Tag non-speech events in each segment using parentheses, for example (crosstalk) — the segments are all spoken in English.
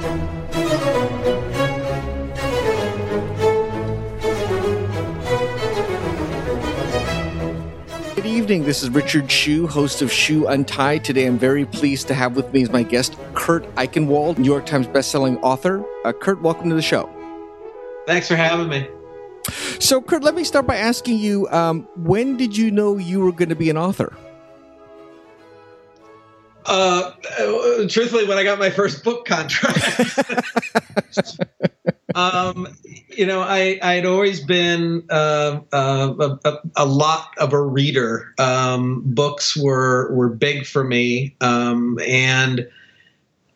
Good evening. This is Richard Hsu, host of Hsu Untied. Today I'm very pleased to have with me as my guest Kurt Eichenwald, New York Times bestselling author. Uh, Kurt, welcome to the show. Thanks for having me. So, Kurt, let me start by asking you um, when did you know you were going to be an author? Uh, truthfully, when I got my first book contract. (laughs) um, you know, I I'd always been uh, uh, a, a, lot of a reader. Um, books were were big for me, um, and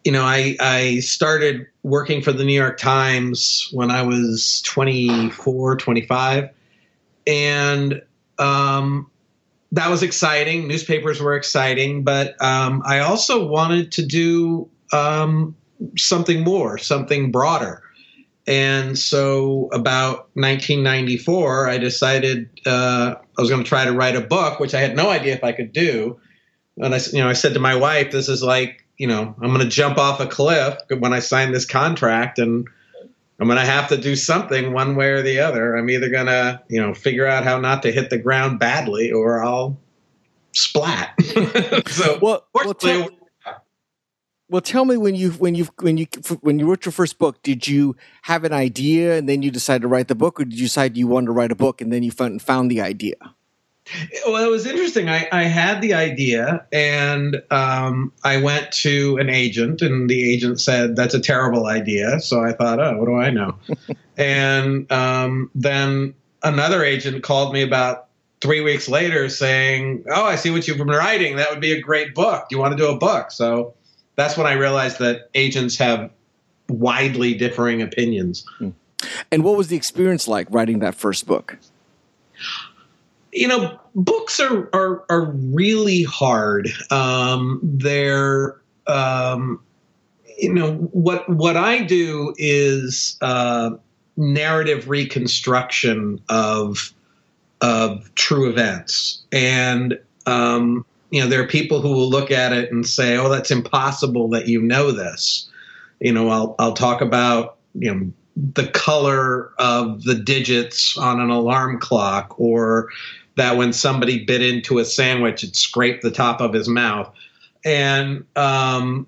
you know, I I started working for the New York Times when I was 24, 25, and um, that was exciting. Newspapers were exciting, but um, I also wanted to do um, something more, something broader. And so, about 1994, I decided uh, I was going to try to write a book, which I had no idea if I could do. And I, you know, I said to my wife, "This is like, you know, I'm going to jump off a cliff when I sign this contract, and I'm going to have to do something one way or the other. I'm either going to, you know, figure out how not to hit the ground badly, or I'll splat." (laughs) so, well, well tell, well, tell me when you when you when you when you wrote your first book, did you have an idea and then you decided to write the book, or did you decide you wanted to write a book and then you found found the idea? Well, it was interesting. I, I had the idea, and um, I went to an agent, and the agent said that's a terrible idea. So I thought, oh, what do I know? (laughs) and um, then another agent called me about three weeks later, saying, "Oh, I see what you've been writing. That would be a great book. Do you want to do a book?" So that's when I realized that agents have widely differing opinions. Hmm. And what was the experience like writing that first book? You know, books are are, are really hard. Um, they're um, you know what what I do is uh, narrative reconstruction of of true events, and um, you know, there are people who will look at it and say, "Oh, that's impossible that you know this." You know, I'll I'll talk about you know the color of the digits on an alarm clock, or that when somebody bit into a sandwich, it scraped the top of his mouth, and um,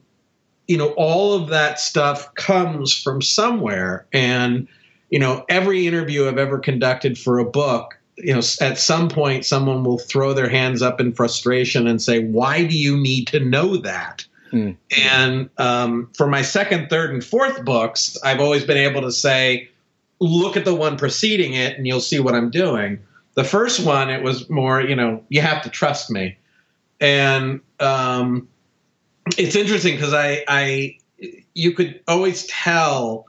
you know, all of that stuff comes from somewhere, and you know, every interview I've ever conducted for a book you know at some point someone will throw their hands up in frustration and say why do you need to know that? Mm. and um, for my second third and fourth books i've always been able to say look at the one preceding it and you'll see what i'm doing the first one it was more you know you have to trust me and um, it's interesting because I, I you could always tell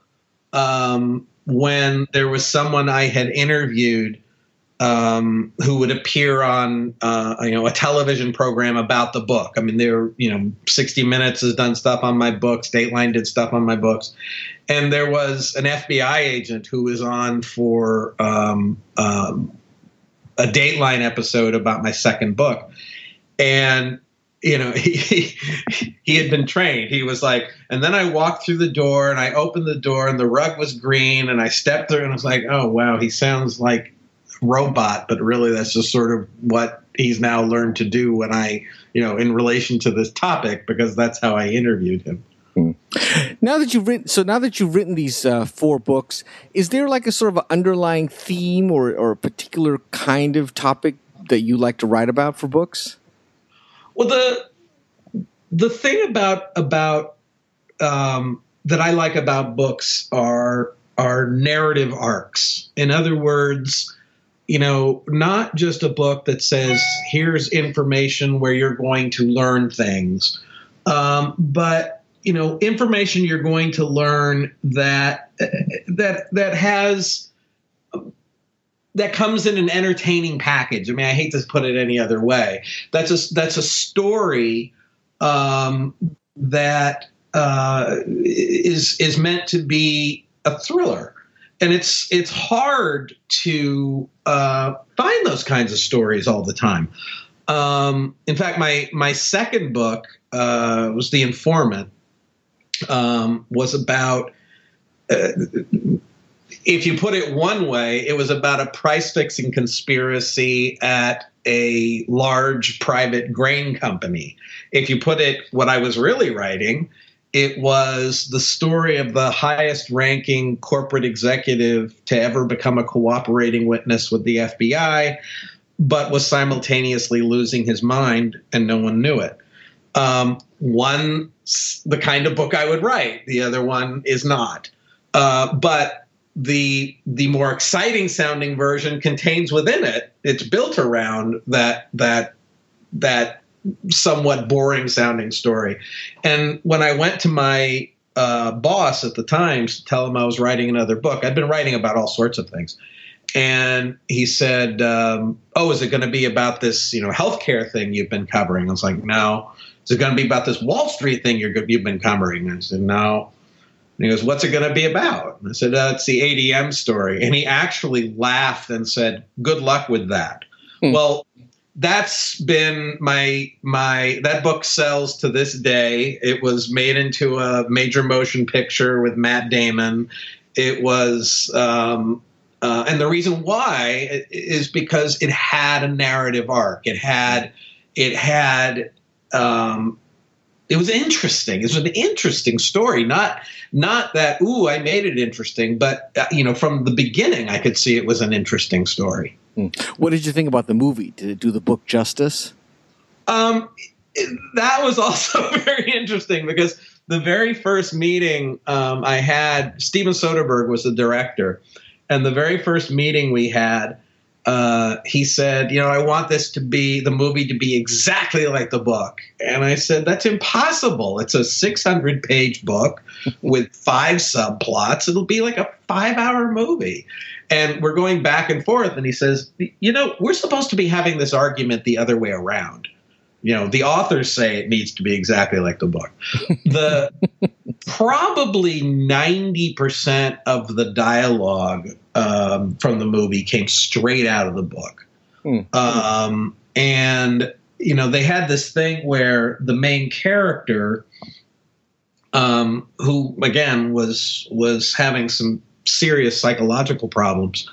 um, when there was someone i had interviewed um, who would appear on uh, you know a television program about the book. I mean, there you know, 60 Minutes has done stuff on my books. Dateline did stuff on my books, and there was an FBI agent who was on for um, um, a Dateline episode about my second book, and you know (laughs) he he had been trained he was like and then i walked through the door and i opened the door and the rug was green and i stepped through and i was like oh wow he sounds like robot, but really that's just sort of what he's now learned to do when I, you know, in relation to this topic, because that's how I interviewed him. Now that you've written, so now that you've written these uh, four books, is there like a sort of underlying theme or, or a particular kind of topic that you like to write about for books? Well, the the thing about about um, that I like about books are are narrative arcs. In other words, you know, not just a book that says, here's information where you're going to learn things, um, but, you know, information you're going to learn that, that, that has, that comes in an entertaining package. I mean, I hate to put it any other way. That's a, that's a story um, that uh, is is meant to be a thriller and it's it's hard to uh, find those kinds of stories all the time. Um, in fact, my my second book uh, was The Informant, um, was about. Uh, if you put it one way, it was about a price fixing conspiracy at a large private grain company. If you put it what I was really writing, it was the story of the highest ranking corporate executive to ever become a cooperating witness with the FBI, but was simultaneously losing his mind and no one knew it. Um, one, the kind of book I would write, the other one is not. Uh, but the the more exciting sounding version contains within it it's built around that that that somewhat boring sounding story. And when i went to my uh, boss at the times to tell him i was writing another book i'd been writing about all sorts of things. And he said um, oh is it going to be about this you know healthcare thing you've been covering? I was like no is it going to be about this wall street thing you're, you've been covering i said no and he goes, What's it going to be about? And I said, uh, It's the ADM story. And he actually laughed and said, Good luck with that. Hmm. Well, that's been my my that book sells to this day. It was made into a major motion picture with Matt Damon. It was um, uh, and the reason why is because it had a narrative arc. It had it had um, it was interesting. It was an interesting story. Not not that ooh, I made it interesting, but uh, you know, from the beginning, I could see it was an interesting story. Hmm. What did you think about the movie? Did it do the book justice? Um, that was also (laughs) very interesting because the very first meeting um, I had, Steven Soderbergh was the director, and the very first meeting we had uh, he said, you know, I want this to be the movie to be exactly like the book. And I said, that's impossible. It's a 600 page book (laughs) with five subplots. It'll be like a five hour movie. And we're going back and forth. And he says, you know, we're supposed to be having this argument the other way around. You know, the authors say it needs to be exactly like the book. (laughs) The probably 90% of the dialogue um, from the movie came straight out of the book. Hmm. Um, and, you know, they had this thing where the main character, um, who again was was having some serious psychological problems,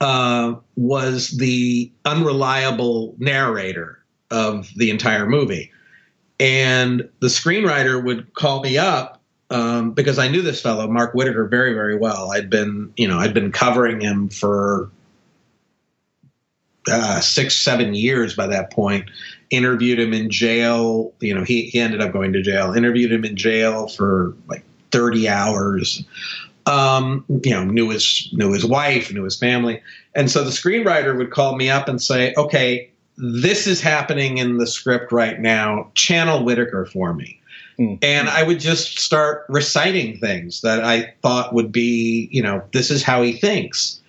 uh, was the unreliable narrator of the entire movie. And the screenwriter would call me up um, because I knew this fellow, Mark Whitacre, very, very well. I'd been, you know, I'd been covering him for uh, six, seven years by that point. Interviewed him in jail. You know, he, he ended up going to jail. Interviewed him in jail for like 30 hours. Um, you know, knew his knew his wife, knew his family, and so the screenwriter would call me up and say, "Okay, this is happening in the script right now. Channel Whitacre for me." Mm. And I would just start reciting things that I thought would be, you know, this is how he thinks.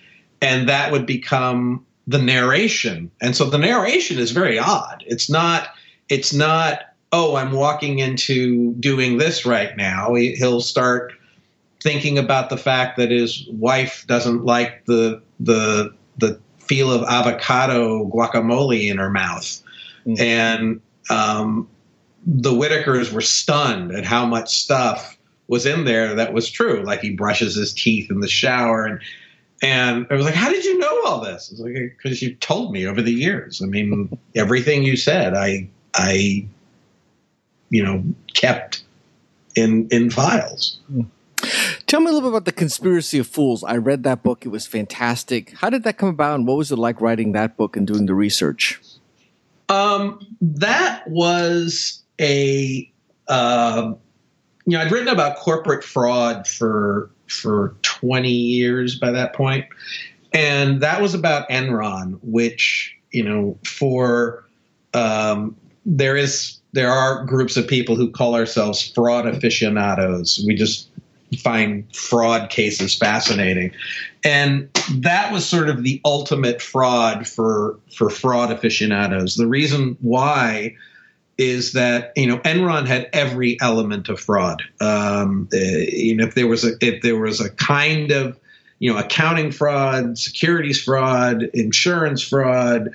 And that would become the narration. And so the narration is very odd. It's not, it's not, oh, I'm walking into doing this right now. He'll start thinking about the fact that his wife doesn't like the, the, the feel of avocado guacamole in her mouth. Mm. And, um, the Whitacres were stunned at how much stuff was in there that was true. Like he brushes his teeth in the shower and and I was like, "How did you know all this?" I was like, "Because you told me over the years. I mean, everything you said, I, I, you know, kept in in files." Tell me a little bit about the Conspiracy of Fools. I read that book; it was fantastic. How did that come about, and what was it like writing that book and doing the research? Um, that was a uh, you know I'd written about corporate fraud for for 20 years by that point, and that was about Enron, which you know for um, there is there are groups of people who call ourselves fraud aficionados. We just find fraud cases fascinating. And that was sort of the ultimate fraud for for fraud aficionados. The reason why is that you know Enron had every element of fraud. Um, uh, you know, if there was a if there was a kind of you know accounting fraud, securities fraud, insurance fraud,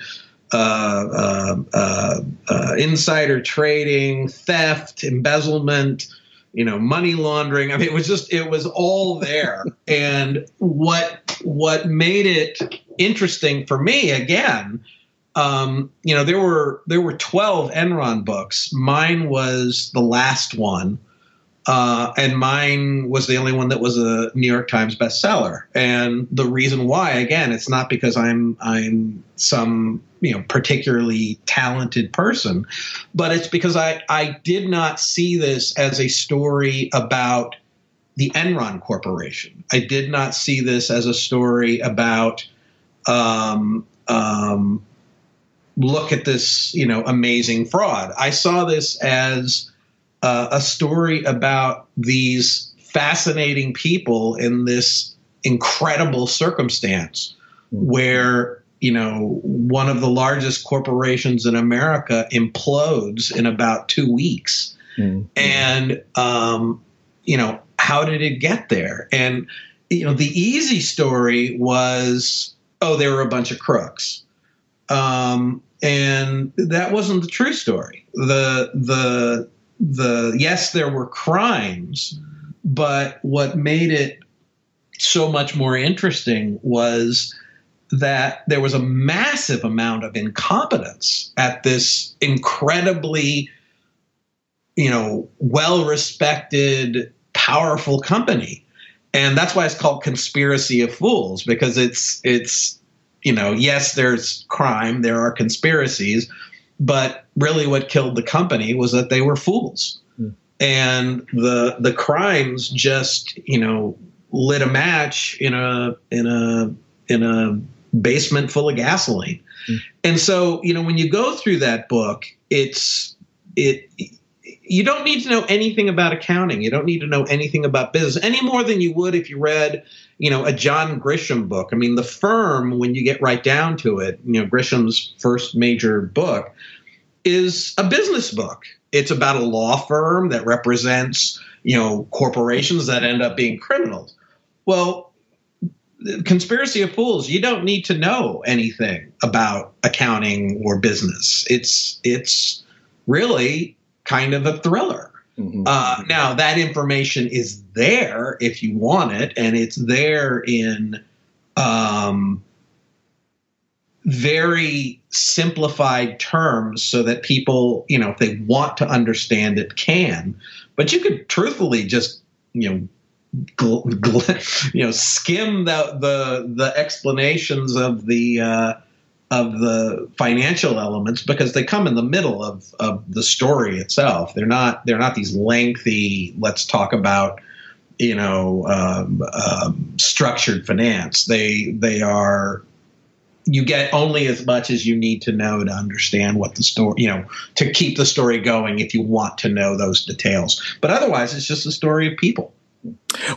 uh, uh, uh, uh insider trading, theft, embezzlement. you know, money laundering. I mean, it was just it was all there. (laughs) and what what made it interesting for me again, um, you know, there were there were twelve Enron books. Mine was the last one. Uh, and mine was the only one that was a New York Times bestseller. And the reason why, again, it's not because I'm I'm some you know particularly talented person, but it's because I I did not see this as a story about the Enron Corporation. I did not see this as a story about um, um, look at this you know amazing fraud. I saw this as uh, a story about these fascinating people in this incredible circumstance where you know one of the largest corporations in America implodes in about two weeks, mm-hmm. and um, you know how did it get there? And you know the easy story was oh they were a bunch of crooks, um, and that wasn't the true story. The the the yes, there were crimes, but what made it so much more interesting was that there was a massive amount of incompetence at this incredibly, you know, well respected, powerful company. And that's why it's called conspiracy of fools because it's it's you know yes there's crime there are conspiracies but really, what killed the company was that they were fools, mm. and the the crimes just you know lit a match in a in a in a basement full of gasoline. Mm. And so, you know, when you go through that book, it's it you don't need to know anything about accounting. You don't need to know anything about business any more than you would if you read, you know, a John Grisham book. I mean, The Firm, when you get right down to it, you know, Grisham's first major book, is a business book. It's about a law firm that represents, you know, corporations that end up being criminals. Well, conspiracy of fools, you don't need to know anything about accounting or business. It's it's really kind of a thriller. Mm-hmm. Uh, now that information is there if you want it, and it's there in um, very simplified terms so that people, you know, if they want to understand it, can. But you could truthfully just, you know, gl- gl- (laughs) you know, skim the the the explanations of the uh, of the financial elements because they come in the middle of of the story itself. They're not they're not these lengthy. Let's talk about you know um, um, structured finance. They they are you get only as much as you need to know to understand what the story, you know, to keep the story going if you want to know those details. But otherwise, it's just a story of people.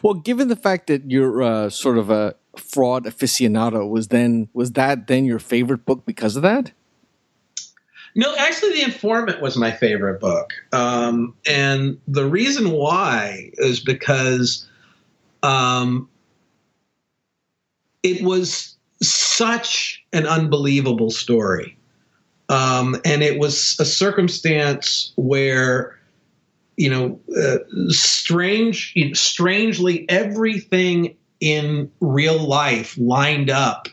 Well, given the fact that you're uh, sort of a fraud aficionado, was then was that then your favorite book because of that? No, actually, The Informant was my favorite book, um, and the reason why is because um, it was such an unbelievable story. Um, and it was a circumstance where, you know, uh, strange, strangely, everything in real life lined up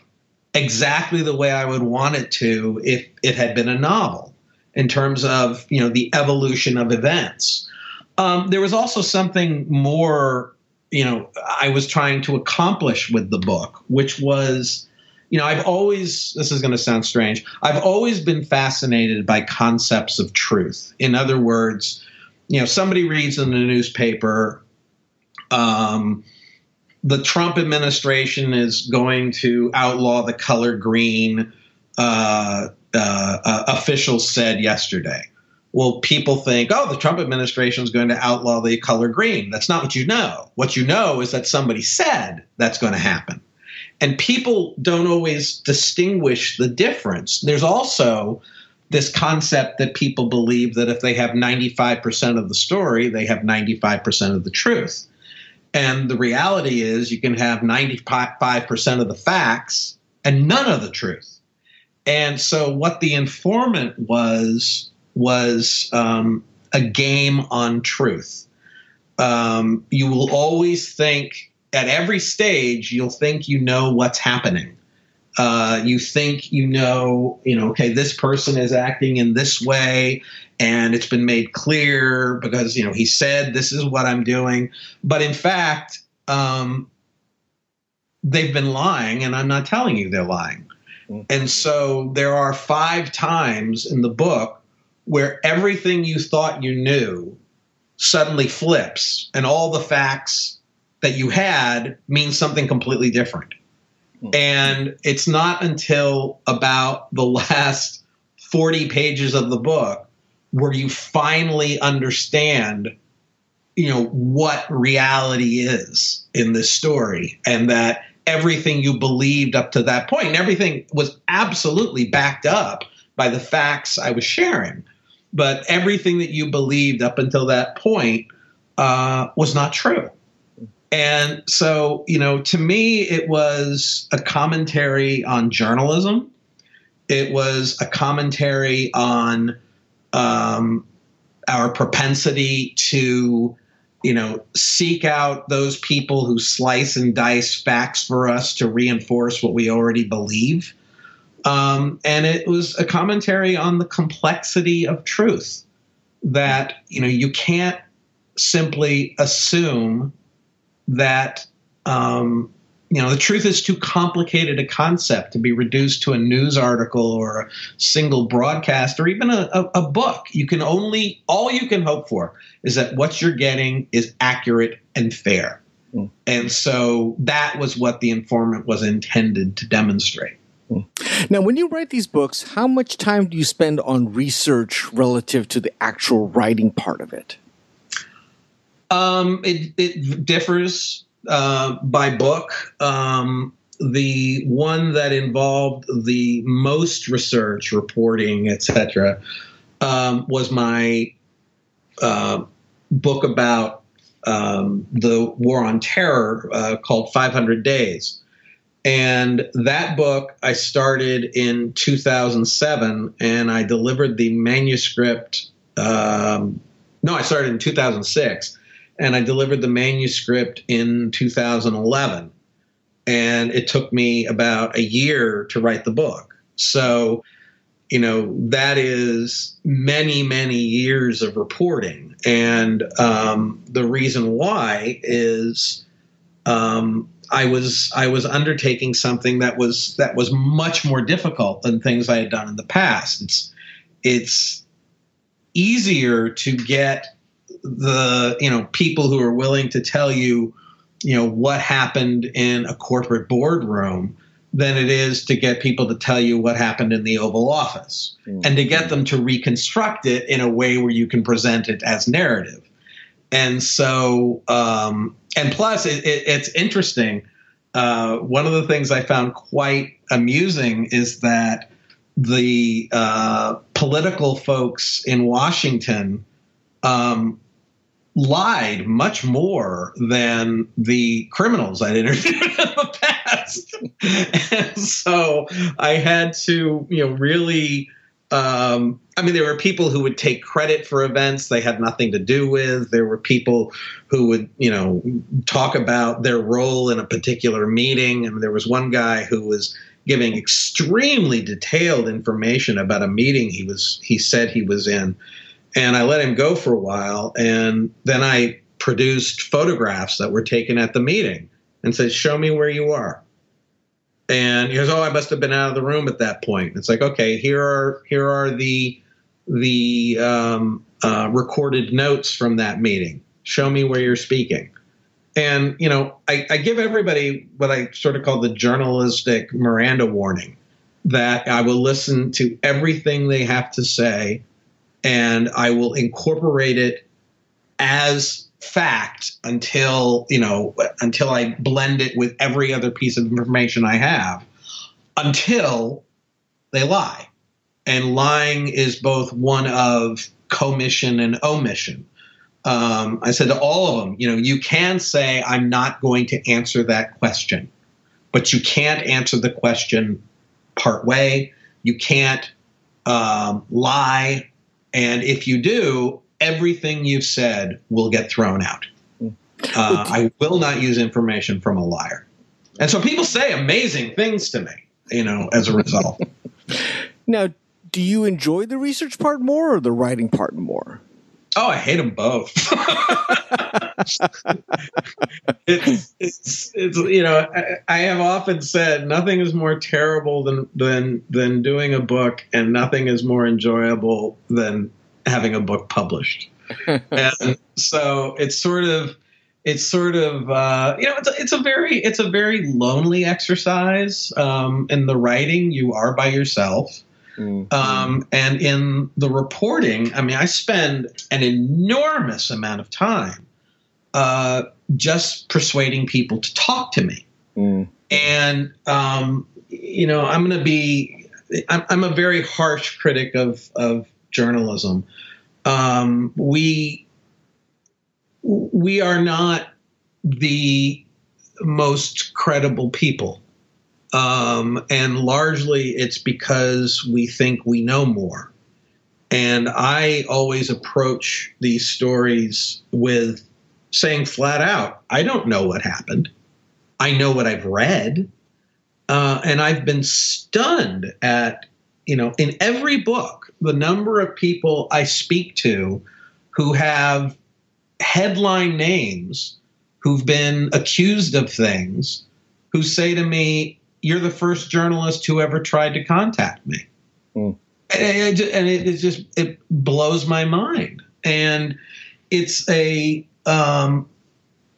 exactly the way I would want it to if it had been a novel in terms of, you know, the evolution of events. Um, there was also something more, you know, I was trying to accomplish with the book, which was you know, I've always, this is going to sound strange, I've always been fascinated by concepts of truth. In other words, you know, somebody reads in the newspaper, um, the Trump administration is going to outlaw the color green, uh, uh, uh, officials said yesterday. Well, people think, oh, the Trump administration is going to outlaw the color green. That's not what you know. What you know is that somebody said that's going to happen and people don't always distinguish the difference. There's also this concept that people believe that if they have 95% of the story, they have 95% of the truth. And the reality is, you can have 95% of the facts and none of the truth. And so, what the informant was was um, a game on truth. um, you will always think at every stage, you'll think you know what's happening. Uh, you think you know, you know, okay, this person is acting in this way, and it's been made clear because you know he said this is what I'm doing, but in fact, um, they've been lying, and I'm not telling you they're lying. Mm-hmm. And so there are five times in the book where everything you thought you knew suddenly flips, and all the facts that you had mean something completely different. Mm-hmm. And it's not until about the last 40 pages of the book where you finally understand you know what reality is in this story and that everything you believed up to that point and everything was absolutely backed up by the facts i was sharing but everything that you believed up until that point uh, was not true and so you know to me it was a commentary on journalism. It was a commentary on um, our propensity to you know seek out those people who slice and dice facts for us to reinforce what we already believe. Um, and it was a commentary on the complexity of truth that you know you can't simply assume that um, you know the truth is too complicated a concept to be reduced to a news article or a single broadcast or even a, a, a, book you can only all you can hope for is that what you're getting is accurate and fair mm. and so that was what the informant was intended to demonstrate mm. now when you write these books how much time do you spend on research relative to the actual writing part of it um, it, it differs uh, by book. Um, the one that involved the most research, reporting, etc., um, was my uh, book about um, the war on terror uh, called 500 Days. And that book I started in 2007, and I delivered the manuscript. Um, no, I started in 2006 and I delivered the manuscript in 2011. And it took me about a year to write the book. So, you know, that is many, many years of reporting. And um, the reason why is um, I was I was undertaking something that was that was much more difficult than things I had done in the past. It's it's easier to get the you know people who are willing to tell you you know what happened in a corporate boardroom than it is to get people to tell you what happened in the Oval Office mm-hmm. and to get them to reconstruct it in a way where you can present it as narrative. And so, um, and plus, it, it, it's interesting. Uh, one of the things I found quite amusing is that the uh, political folks in Washington um, lied much more than the criminals I'd interviewed (laughs) in the past. and so I had to, you know, really. Um, I mean, there were people who would take credit for events they had nothing to do with. There were people who would, you know, talk about their role in a particular meeting. Mean, there was one guy who was giving extremely detailed information about a meeting he was he said he was in and I let him go for a while. And then I produced photographs that were taken at the meeting and said, Show me where you are. And he goes, Oh, I must have been out of the room at that point. It's like, okay, here are here are the the um, uh, recorded notes from that meeting. Show me where you're speaking. And you know, I, I give everybody what I sort of call the journalistic Miranda warning that I will listen to everything they have to say and I will incorporate it as fact until you know until I blend it with every other piece of information I have until they lie. And lying is both one of commission and omission. Um, I said to all of them, you know, you can say, I'm not going to answer that question, but you can't answer the question part way. You can't um, lie and if you do, everything you've said will get thrown out. Uh, I will not use information from a liar. And so people say amazing things to me, you know, as a result. (laughs) now, do you enjoy the research part more or the writing part more? Oh, I hate them both. (laughs) it's, it's, it's, you know, I, I, have often said nothing is more terrible than, than, than doing a book and nothing is more enjoyable than having a book published. (laughs) and so it's sort of, it's sort of uh, you know it's a, it's a very it's a very lonely exercise um, in the writing you are by yourself mm-hmm. um, and in the reporting i mean i spend an enormous amount of time uh, just persuading people to talk to me mm. and um, you know i'm going to be I'm, I'm, a very harsh critic of of journalism um, we we are not the most credible people. Um, and largely it's because we think we know more. And I always approach these stories with saying flat out, I don't know what happened. I know what I've read. Uh, and I've been stunned at, you know, in every book, the number of people I speak to who have headline names who've been accused of things who say to me, You're the first journalist who ever tried to contact me. Mm. And, it, it, just it blows my mind. And it's a, um,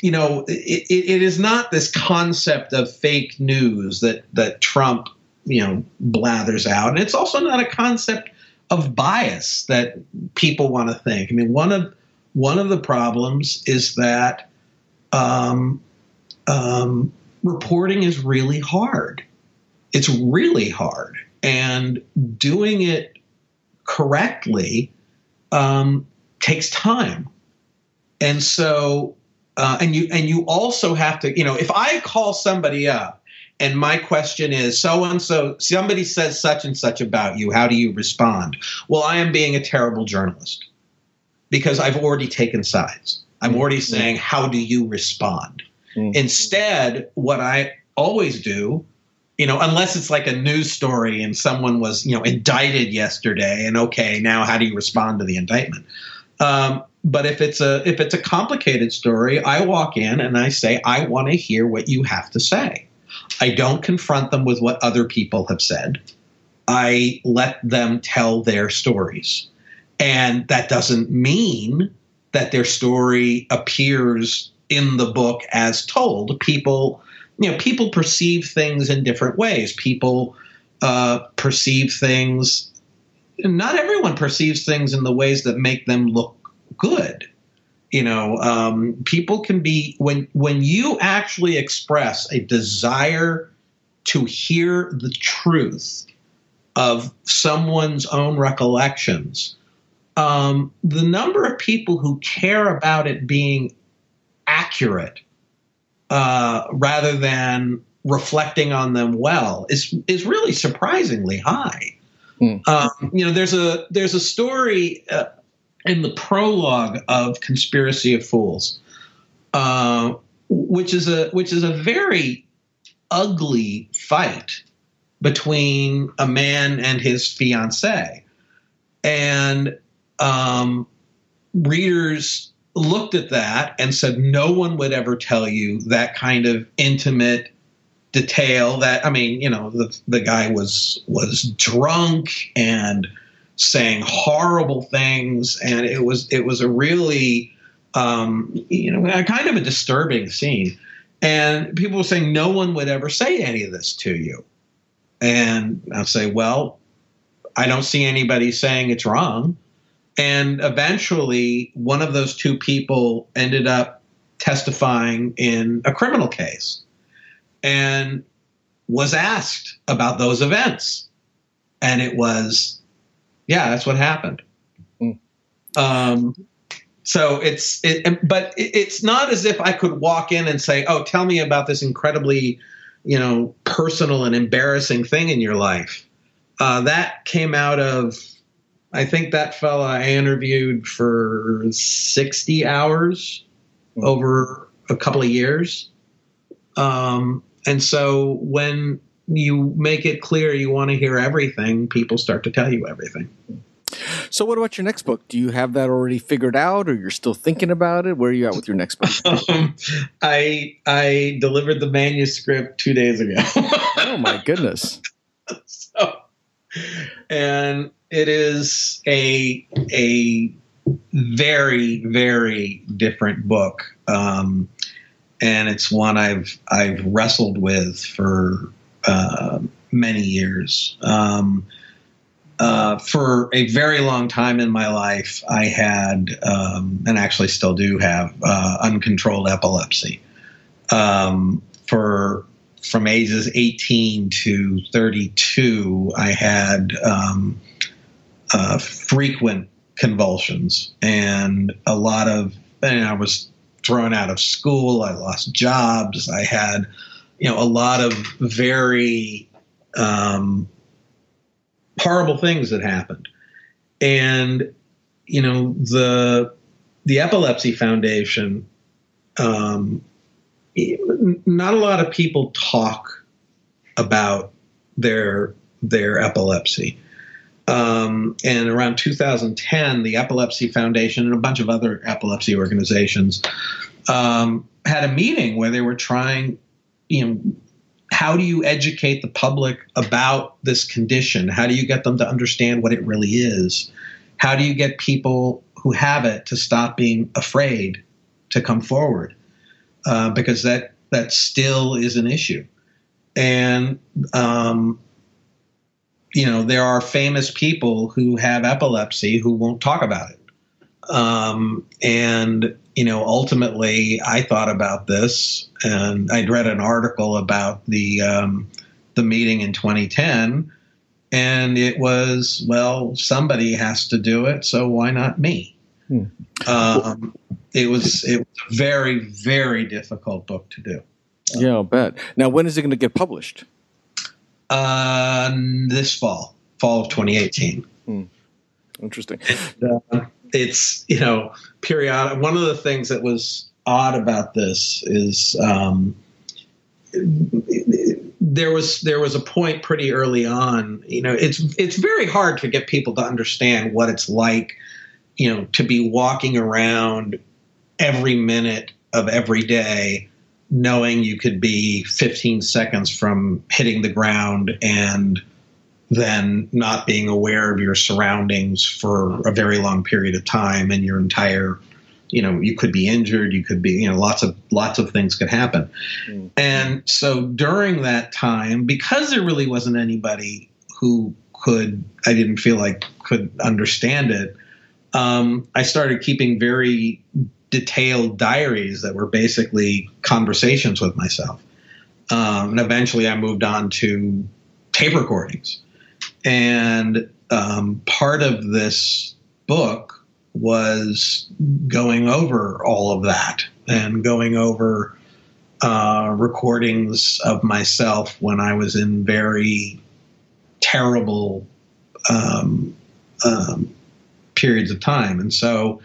you know, it, it is not this concept of fake news that, that Trump, you know, blathers out. And it's also not a concept of bias that people want to think. I mean, one of one of the problems is that um, um, reporting is really hard. It's really hard, and doing it correctly um, takes time. And so, uh, and you and you also have to, you know, if I call somebody up and my question is so and so somebody says such and such about you how do you respond well i am being a terrible journalist because I've already taken sides. I'm mm-hmm. already saying, how do you respond? Mm-hmm. Instead, what I always do, you know, unless it's like a news story and someone was, you know, indicted yesterday, and okay, now how do you respond to the indictment? Um, but if it's a if it's a complicated story, I walk in and I say, I want to hear what you have to say. I don't confront them with what other people have said. I let them tell their stories. And that doesn't mean that their story appears in the book as told. People, you know, people perceive things in different ways. People uh, perceive things. Not everyone perceives things in the ways that make them look good. You know, um, people can be when when you actually express a desire to hear the truth of someone's own recollections um, the number of people who care about it being accurate uh, rather than reflecting on them well is is really surprisingly high. Mm. Um, you know, there's a there's a story uh, in the prologue of Conspiracy of Fools, uh, which is a which is a very ugly fight between a man and his fiancee, and um, readers looked at that and said no one would ever tell you that kind of intimate detail that i mean you know the, the guy was was drunk and saying horrible things. And it was it was a really um, you know kind of a disturbing scene. And people were saying no one would ever say any of this to you. And i'll say well i don't see anybody saying it's wrong and eventually, one of those two people ended up testifying in a criminal case and was asked about those events. And it was, yeah, that's what happened. Mm. Um, so it's, it, but it's not as if I could walk in and say, oh, tell me about this incredibly, you know, personal and embarrassing thing in your life. Uh, that came out of I think that fella I interviewed for 60 hours over a couple of years. Um, and so when you make it clear you want to hear everything, people start to tell you everything. So, what about your next book? Do you have that already figured out, or you're still thinking about it? Where are you at with your next book? (laughs) um, I I delivered the manuscript two days ago. oh my goodness! (laughs) So, and it is a a very very different book, um, and it's one I've I've wrestled with for uh, many years. Um, uh, for a very long time in my life, I had, um, and actually still do have, uh, uncontrolled epilepsy. Um, for from ages 18 to 32, I had um, uh, frequent convulsions and a lot of, and I was thrown out of school. I lost jobs. I had, you know, a lot of very um, horrible things that happened. And, you know, the the Epilepsy Foundation, um, not a lot of people talk about their their epilepsy. Um, and around 2010, the Epilepsy Foundation and a bunch of other epilepsy organizations um, had a meeting where they were trying, you know, how do you educate the public about this condition? How do you get them to understand what it really is? How do you get people who have it to stop being afraid to come forward? Uh, because that that still is an issue, and um, you know there are famous people who have epilepsy who won't talk about it, um, and you know, ultimately, I thought about this, and I'd read an article about the um, the meeting in 2010, and it was, well, somebody has to do it, so why not me? Hmm. Um, it was it was a very very difficult book to do. Yeah, I'll bet. Now, when is it going to get published? Uh, this fall, fall of 2018. Hmm. Interesting. And, uh, it's you know periodic. One of the things that was odd about this is um, there was there was a point pretty early on. You know, it's it's very hard to get people to understand what it's like, you know, to be walking around every minute of every day knowing you could be 15 seconds from hitting the ground and then not being aware of your surroundings for a very long period of time and your entire you know you could be injured you could be you know lots of lots of things could happen mm-hmm. and so during that time because there really wasn't anybody who could i didn't feel like could understand it um, i started keeping very detailed diaries that were basically conversations with myself um, and eventually i moved on to tape recordings and um, part of this book was going over all of that and going over uh, recordings of myself when I was in very terrible um, um, periods of time. And so,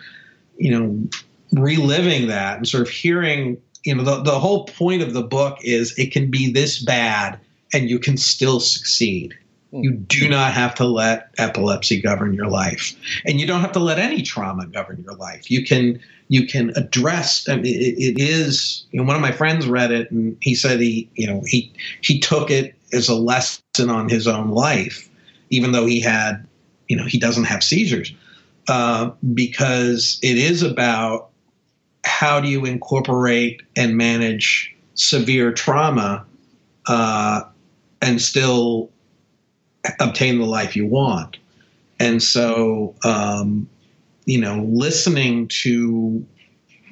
you know, reliving that and sort of hearing, you know, the, the whole point of the book is it can be this bad and you can still succeed. Hmm. You do not have to let epilepsy govern your life, and you don't have to let any trauma govern your life. You can you can address. I mean, it, it is. You know, one of my friends read it, and he said he you know he he took it as a lesson on his own life, even though he had you know he doesn't have seizures, uh, because it is about how do you incorporate and manage severe trauma uh, and still obtain the life you want. And so, um, you know, listening to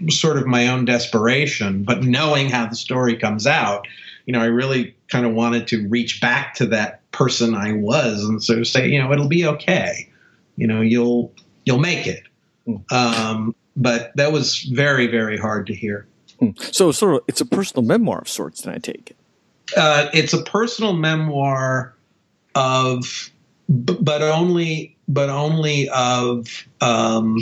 sort of my own desperation, but knowing how the story comes out, you know, I really kind of wanted to reach back to that person I was and sort of say, you know, it'll be okay. You know, you'll you'll make it. Hmm. Um, but that was very very hard to hear. Hmm. So, sort of, it's a personal memoir of sorts. Then I take it. Uh, it's a personal memoir of, but only, but only of um,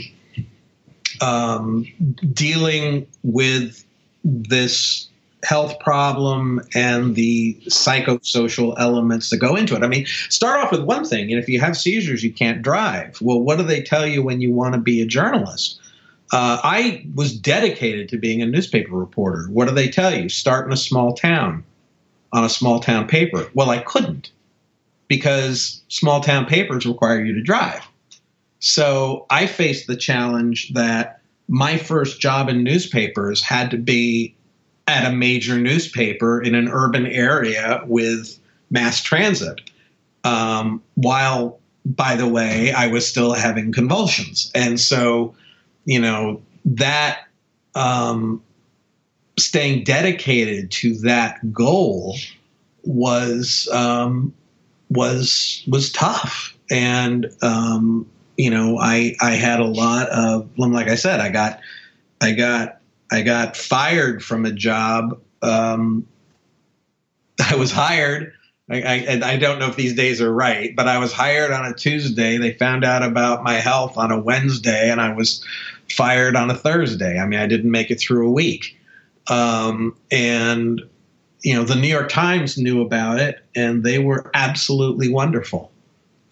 um, dealing with this health problem and the psychosocial elements that go into it. I mean, start off with one thing, and if you have seizures, you can't drive. Well, what do they tell you when you want to be a journalist? Uh, I was dedicated to being a newspaper reporter. What do they tell you? Start in a small town on a small town paper. Well, I couldn't because small town papers require you to drive. So I faced the challenge that my first job in newspapers had to be at a major newspaper in an urban area with mass transit. Um, while, by the way, I was still having convulsions. And so, you know, that um, staying dedicated to that goal was um, was was tough. And um, you know, I I had a lot of like I said, I got I got I got fired from a job. Um, (laughs) I was hired. I, I, and I don't know if these days are right, but I was hired on a Tuesday. They found out about my health on a Wednesday, and I was fired on a Thursday. I mean, I didn't make it through a week. Um, and you know, the New York Times knew about it, and they were absolutely wonderful.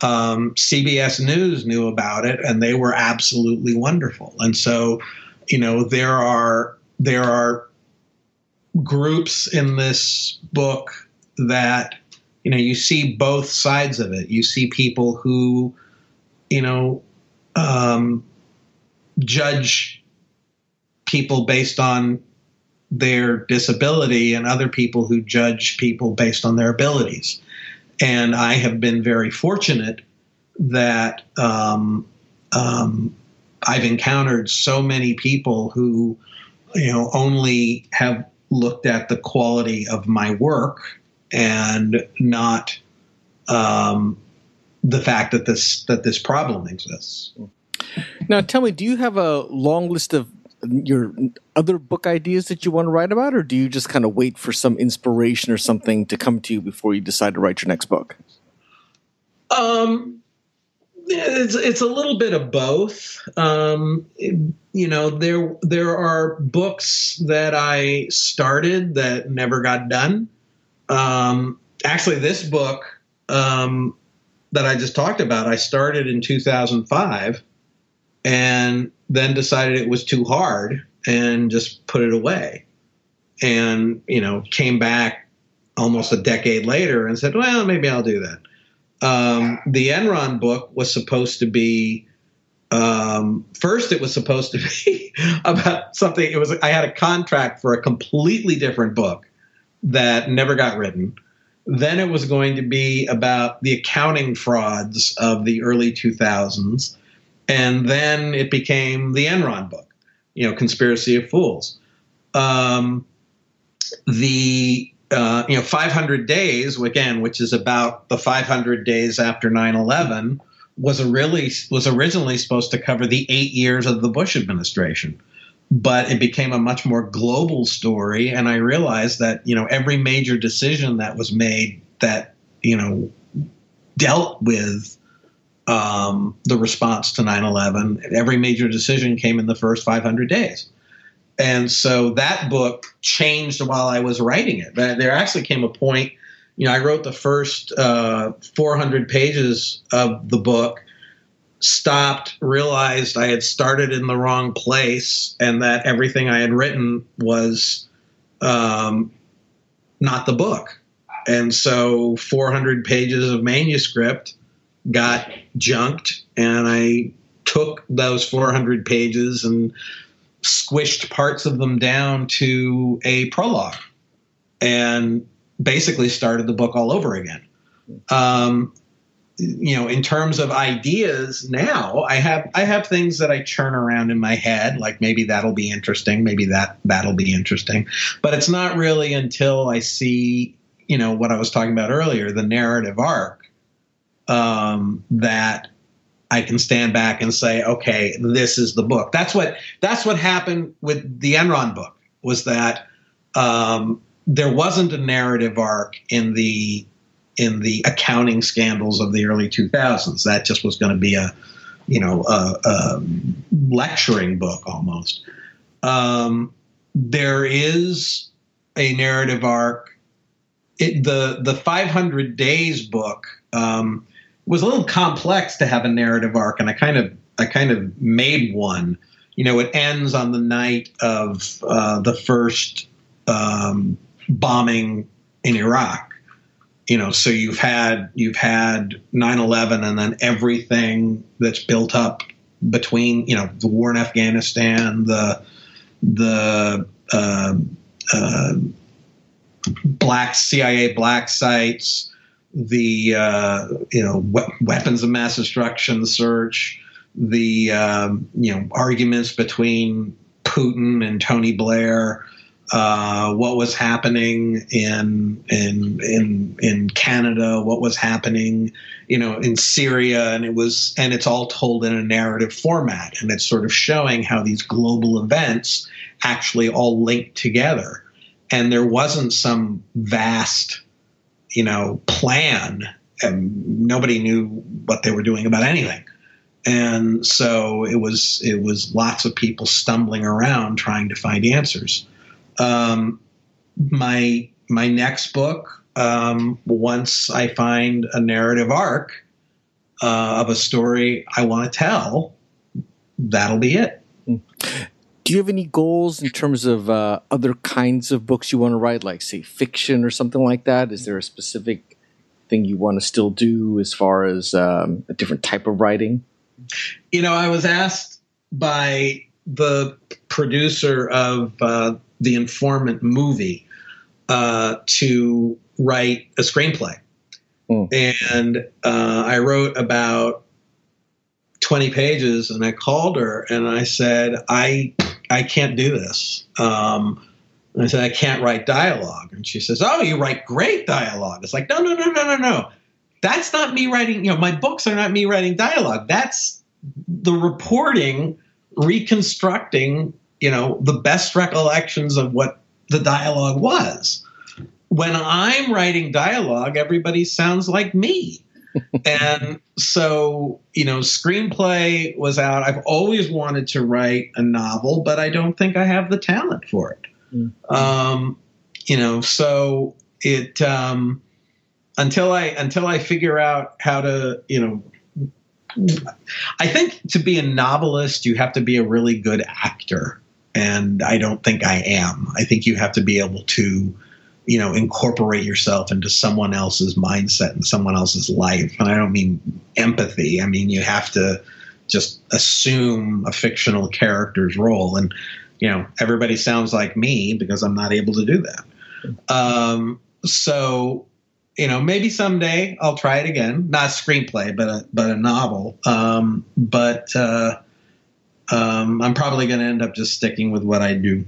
Um, CBS News knew about it, and they were absolutely wonderful. And so, you know, there are there are groups in this book that you know you see both sides of it. You see people who, you know, um, judge people based on their disability and other people who judge people based on their abilities. And I have been very fortunate that um, um, I've encountered so many people who, you know, only have looked at the quality of my work and not um, the fact that this that this problem exists. Now, tell me, do you have a long list of your other book ideas that you want to write about, or do you just kind of wait for some inspiration or something to come to you before you decide to write your next book? Um, it's it's a little bit of both. Um, it, you know, there there are books that I started that never got done. Um, actually, this book um, that I just talked about, I started in 2005 and then decided it was too hard and just put it away. And, you know, came back almost a decade later and said, well, maybe I'll do that. Um, the Enron book was supposed to be, um, first, it was supposed to (laughs) be about something. It was, I had a contract for a completely different book that never got written. Then it was going to be about the accounting frauds of the early 2000s and then it became the Enron book, you know, Conspiracy of Fools. Um, the uh, you know 500 days again, which is about the 500 days after 9/11, was a really was originally supposed to cover the eight years of the Bush administration, but it became a much more global story, and I realized that you know every major decision that was made that you know dealt with um, the response to 9 11. Every major decision came in the first 500 days. And so that book changed while I was writing it. There actually came a point, you know, I wrote the first uh, 400 pages of the book, stopped, realized I had started in the wrong place, and that everything I had written was um, not the book. And so 400 pages of manuscript got junked, and I took those 400 pages and squished parts of them down to a prologue and basically started the book all over again. Um, you know, in terms of ideas now, I have I have things that I churn around in my head, like maybe that'll be interesting, maybe that that'll be interesting. But it's not really until I see, you know, what I was talking about earlier, the narrative arc, um, that I can stand back and say, okay, this is the book. That's what that's what happened with the Enron book was that um, there wasn't a narrative arc in the in the accounting scandals of the early 2000s. That just was going to be a you know a, a lecturing book almost. Um, there is a narrative arc. It, the the 500 Days book um, was a little complex to have a narrative arc, and I kind of I kind of made one. You know, it ends on the night of uh, the first um, bombing in Iraq. You know, so you've had you've had 9/11, and then everything that's built up between you know the war in Afghanistan, the the uh, uh, black CIA black sites, the uh, you know we- weapons of mass destruction search, the um, you know arguments between Putin and Tony Blair, uh, what was happening in in in in Canada, what was happening, you know, in Syria, and it was and it's all told in a narrative format, and it's sort of showing how these global events actually all link together, and there wasn't some vast, you know, plan, and nobody knew what they were doing about anything. And so it was it was lots of people stumbling around trying to find answers. Um, my my next book um, once i find a narrative arc uh, of a story i want to tell that'll be it Do you have any goals in terms of uh, other kinds of books you want to write, like say fiction or something like that? Is there a specific thing you want to still do as far as um, a different type of writing? you know, I was asked by the producer of uh, the Informant movie uh, to write a screenplay, Hmm. and uh, I wrote about twenty pages, and I called her and I said, I I can't do this. Um, I said, I can't write dialogue, and she says, Oh, you write great dialogue. It's like, no, no, no, no, no, no. That's not me writing. You know, my books are not me writing dialogue. That's the reporting reconstructing you know the best recollections of what the dialogue was when i'm writing dialogue everybody sounds like me and so you know screenplay was out i've always wanted to write a novel but i don't think i have the talent for it Mm. um, you know so it um, until i until i figure out how to you know I think to be a novelist, you have to be a really good actor. And I don't think I am. I think you have to be able to, you know, incorporate yourself into someone else's mindset and someone else's life. And I don't mean empathy. I mean, you have to just assume a fictional character's role. And, you know, everybody sounds like me because I'm not able to do that. Um, so you know, maybe someday I'll try it again. Not a screenplay, but a but a novel. Um, but uh, um, I'm probably going to end up just sticking with what I do.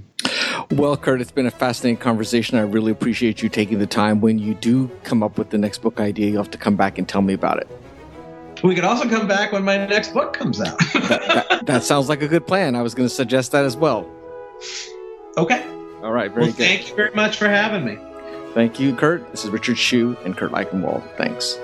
Well, Kurt, it's been a fascinating conversation. I really appreciate you taking the time. When you do come up with the next book idea, you'll have to come back and tell me about it. We could also come back when my next book comes out. (laughs) That, that, that sounds like a good plan. I was going to suggest that as well. okay. All right, very Well, good. thank you very much for having me. Thank you, Kurt. This is Richard Hsu and Kurt Eichenwald. Thanks.